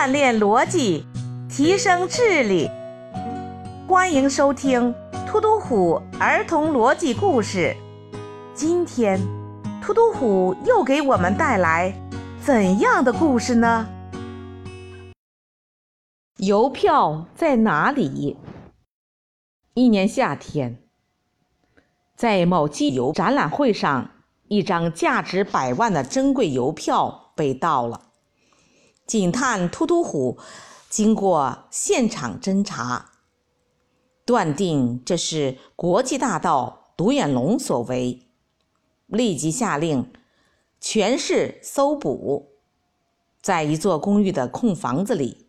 锻炼逻辑，提升智力。欢迎收听《突突虎儿童逻辑故事》。今天，突突虎又给我们带来怎样的故事呢？邮票在哪里？一年夏天，在某寄邮展览会上，一张价值百万的珍贵邮票被盗了。警探突突虎经过现场侦查，断定这是国际大盗独眼龙所为，立即下令全市搜捕。在一座公寓的空房子里，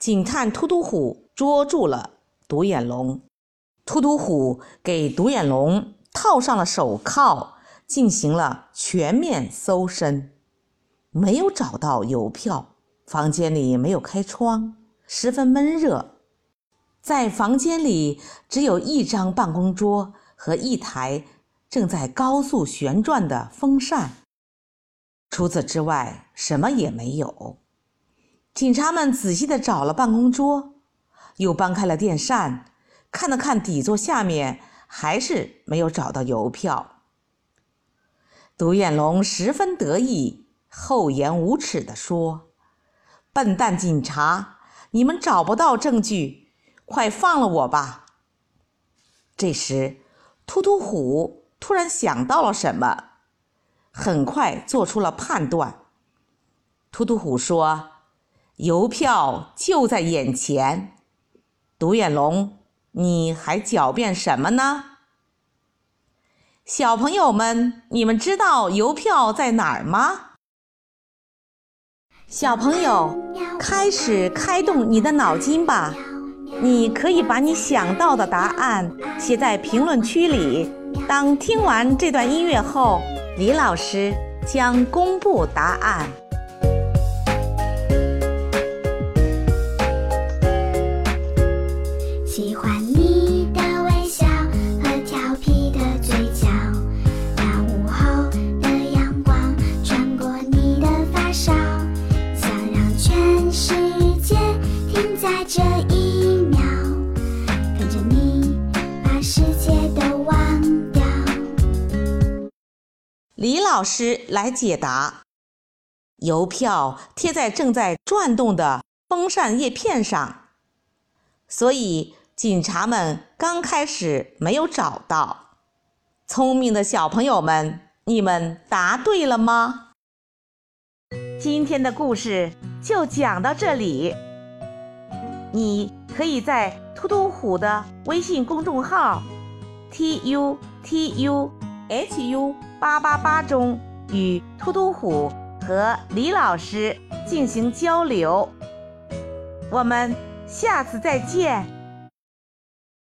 警探突突虎捉住了独眼龙。突突虎给独眼龙套上了手铐，进行了全面搜身。没有找到邮票，房间里没有开窗，十分闷热。在房间里只有一张办公桌和一台正在高速旋转的风扇，除此之外什么也没有。警察们仔细地找了办公桌，又搬开了电扇，看了看底座下面，还是没有找到邮票。独眼龙十分得意。厚颜无耻地说：“笨蛋警察，你们找不到证据，快放了我吧！”这时，突突虎突然想到了什么，很快做出了判断。突突虎说：“邮票就在眼前，独眼龙，你还狡辩什么呢？”小朋友们，你们知道邮票在哪儿吗？小朋友，开始开动你的脑筋吧！你可以把你想到的答案写在评论区里。当听完这段音乐后，李老师将公布答案。喜欢世界停在这一秒，跟着你把世界都忘掉。李老师来解答：邮票贴在正在转动的风扇叶片上，所以警察们刚开始没有找到。聪明的小朋友们，你们答对了吗？今天的故事就讲到这里。你可以在突突虎的微信公众号 t u t u h u 八八八中与突突虎和李老师进行交流。我们下次再见。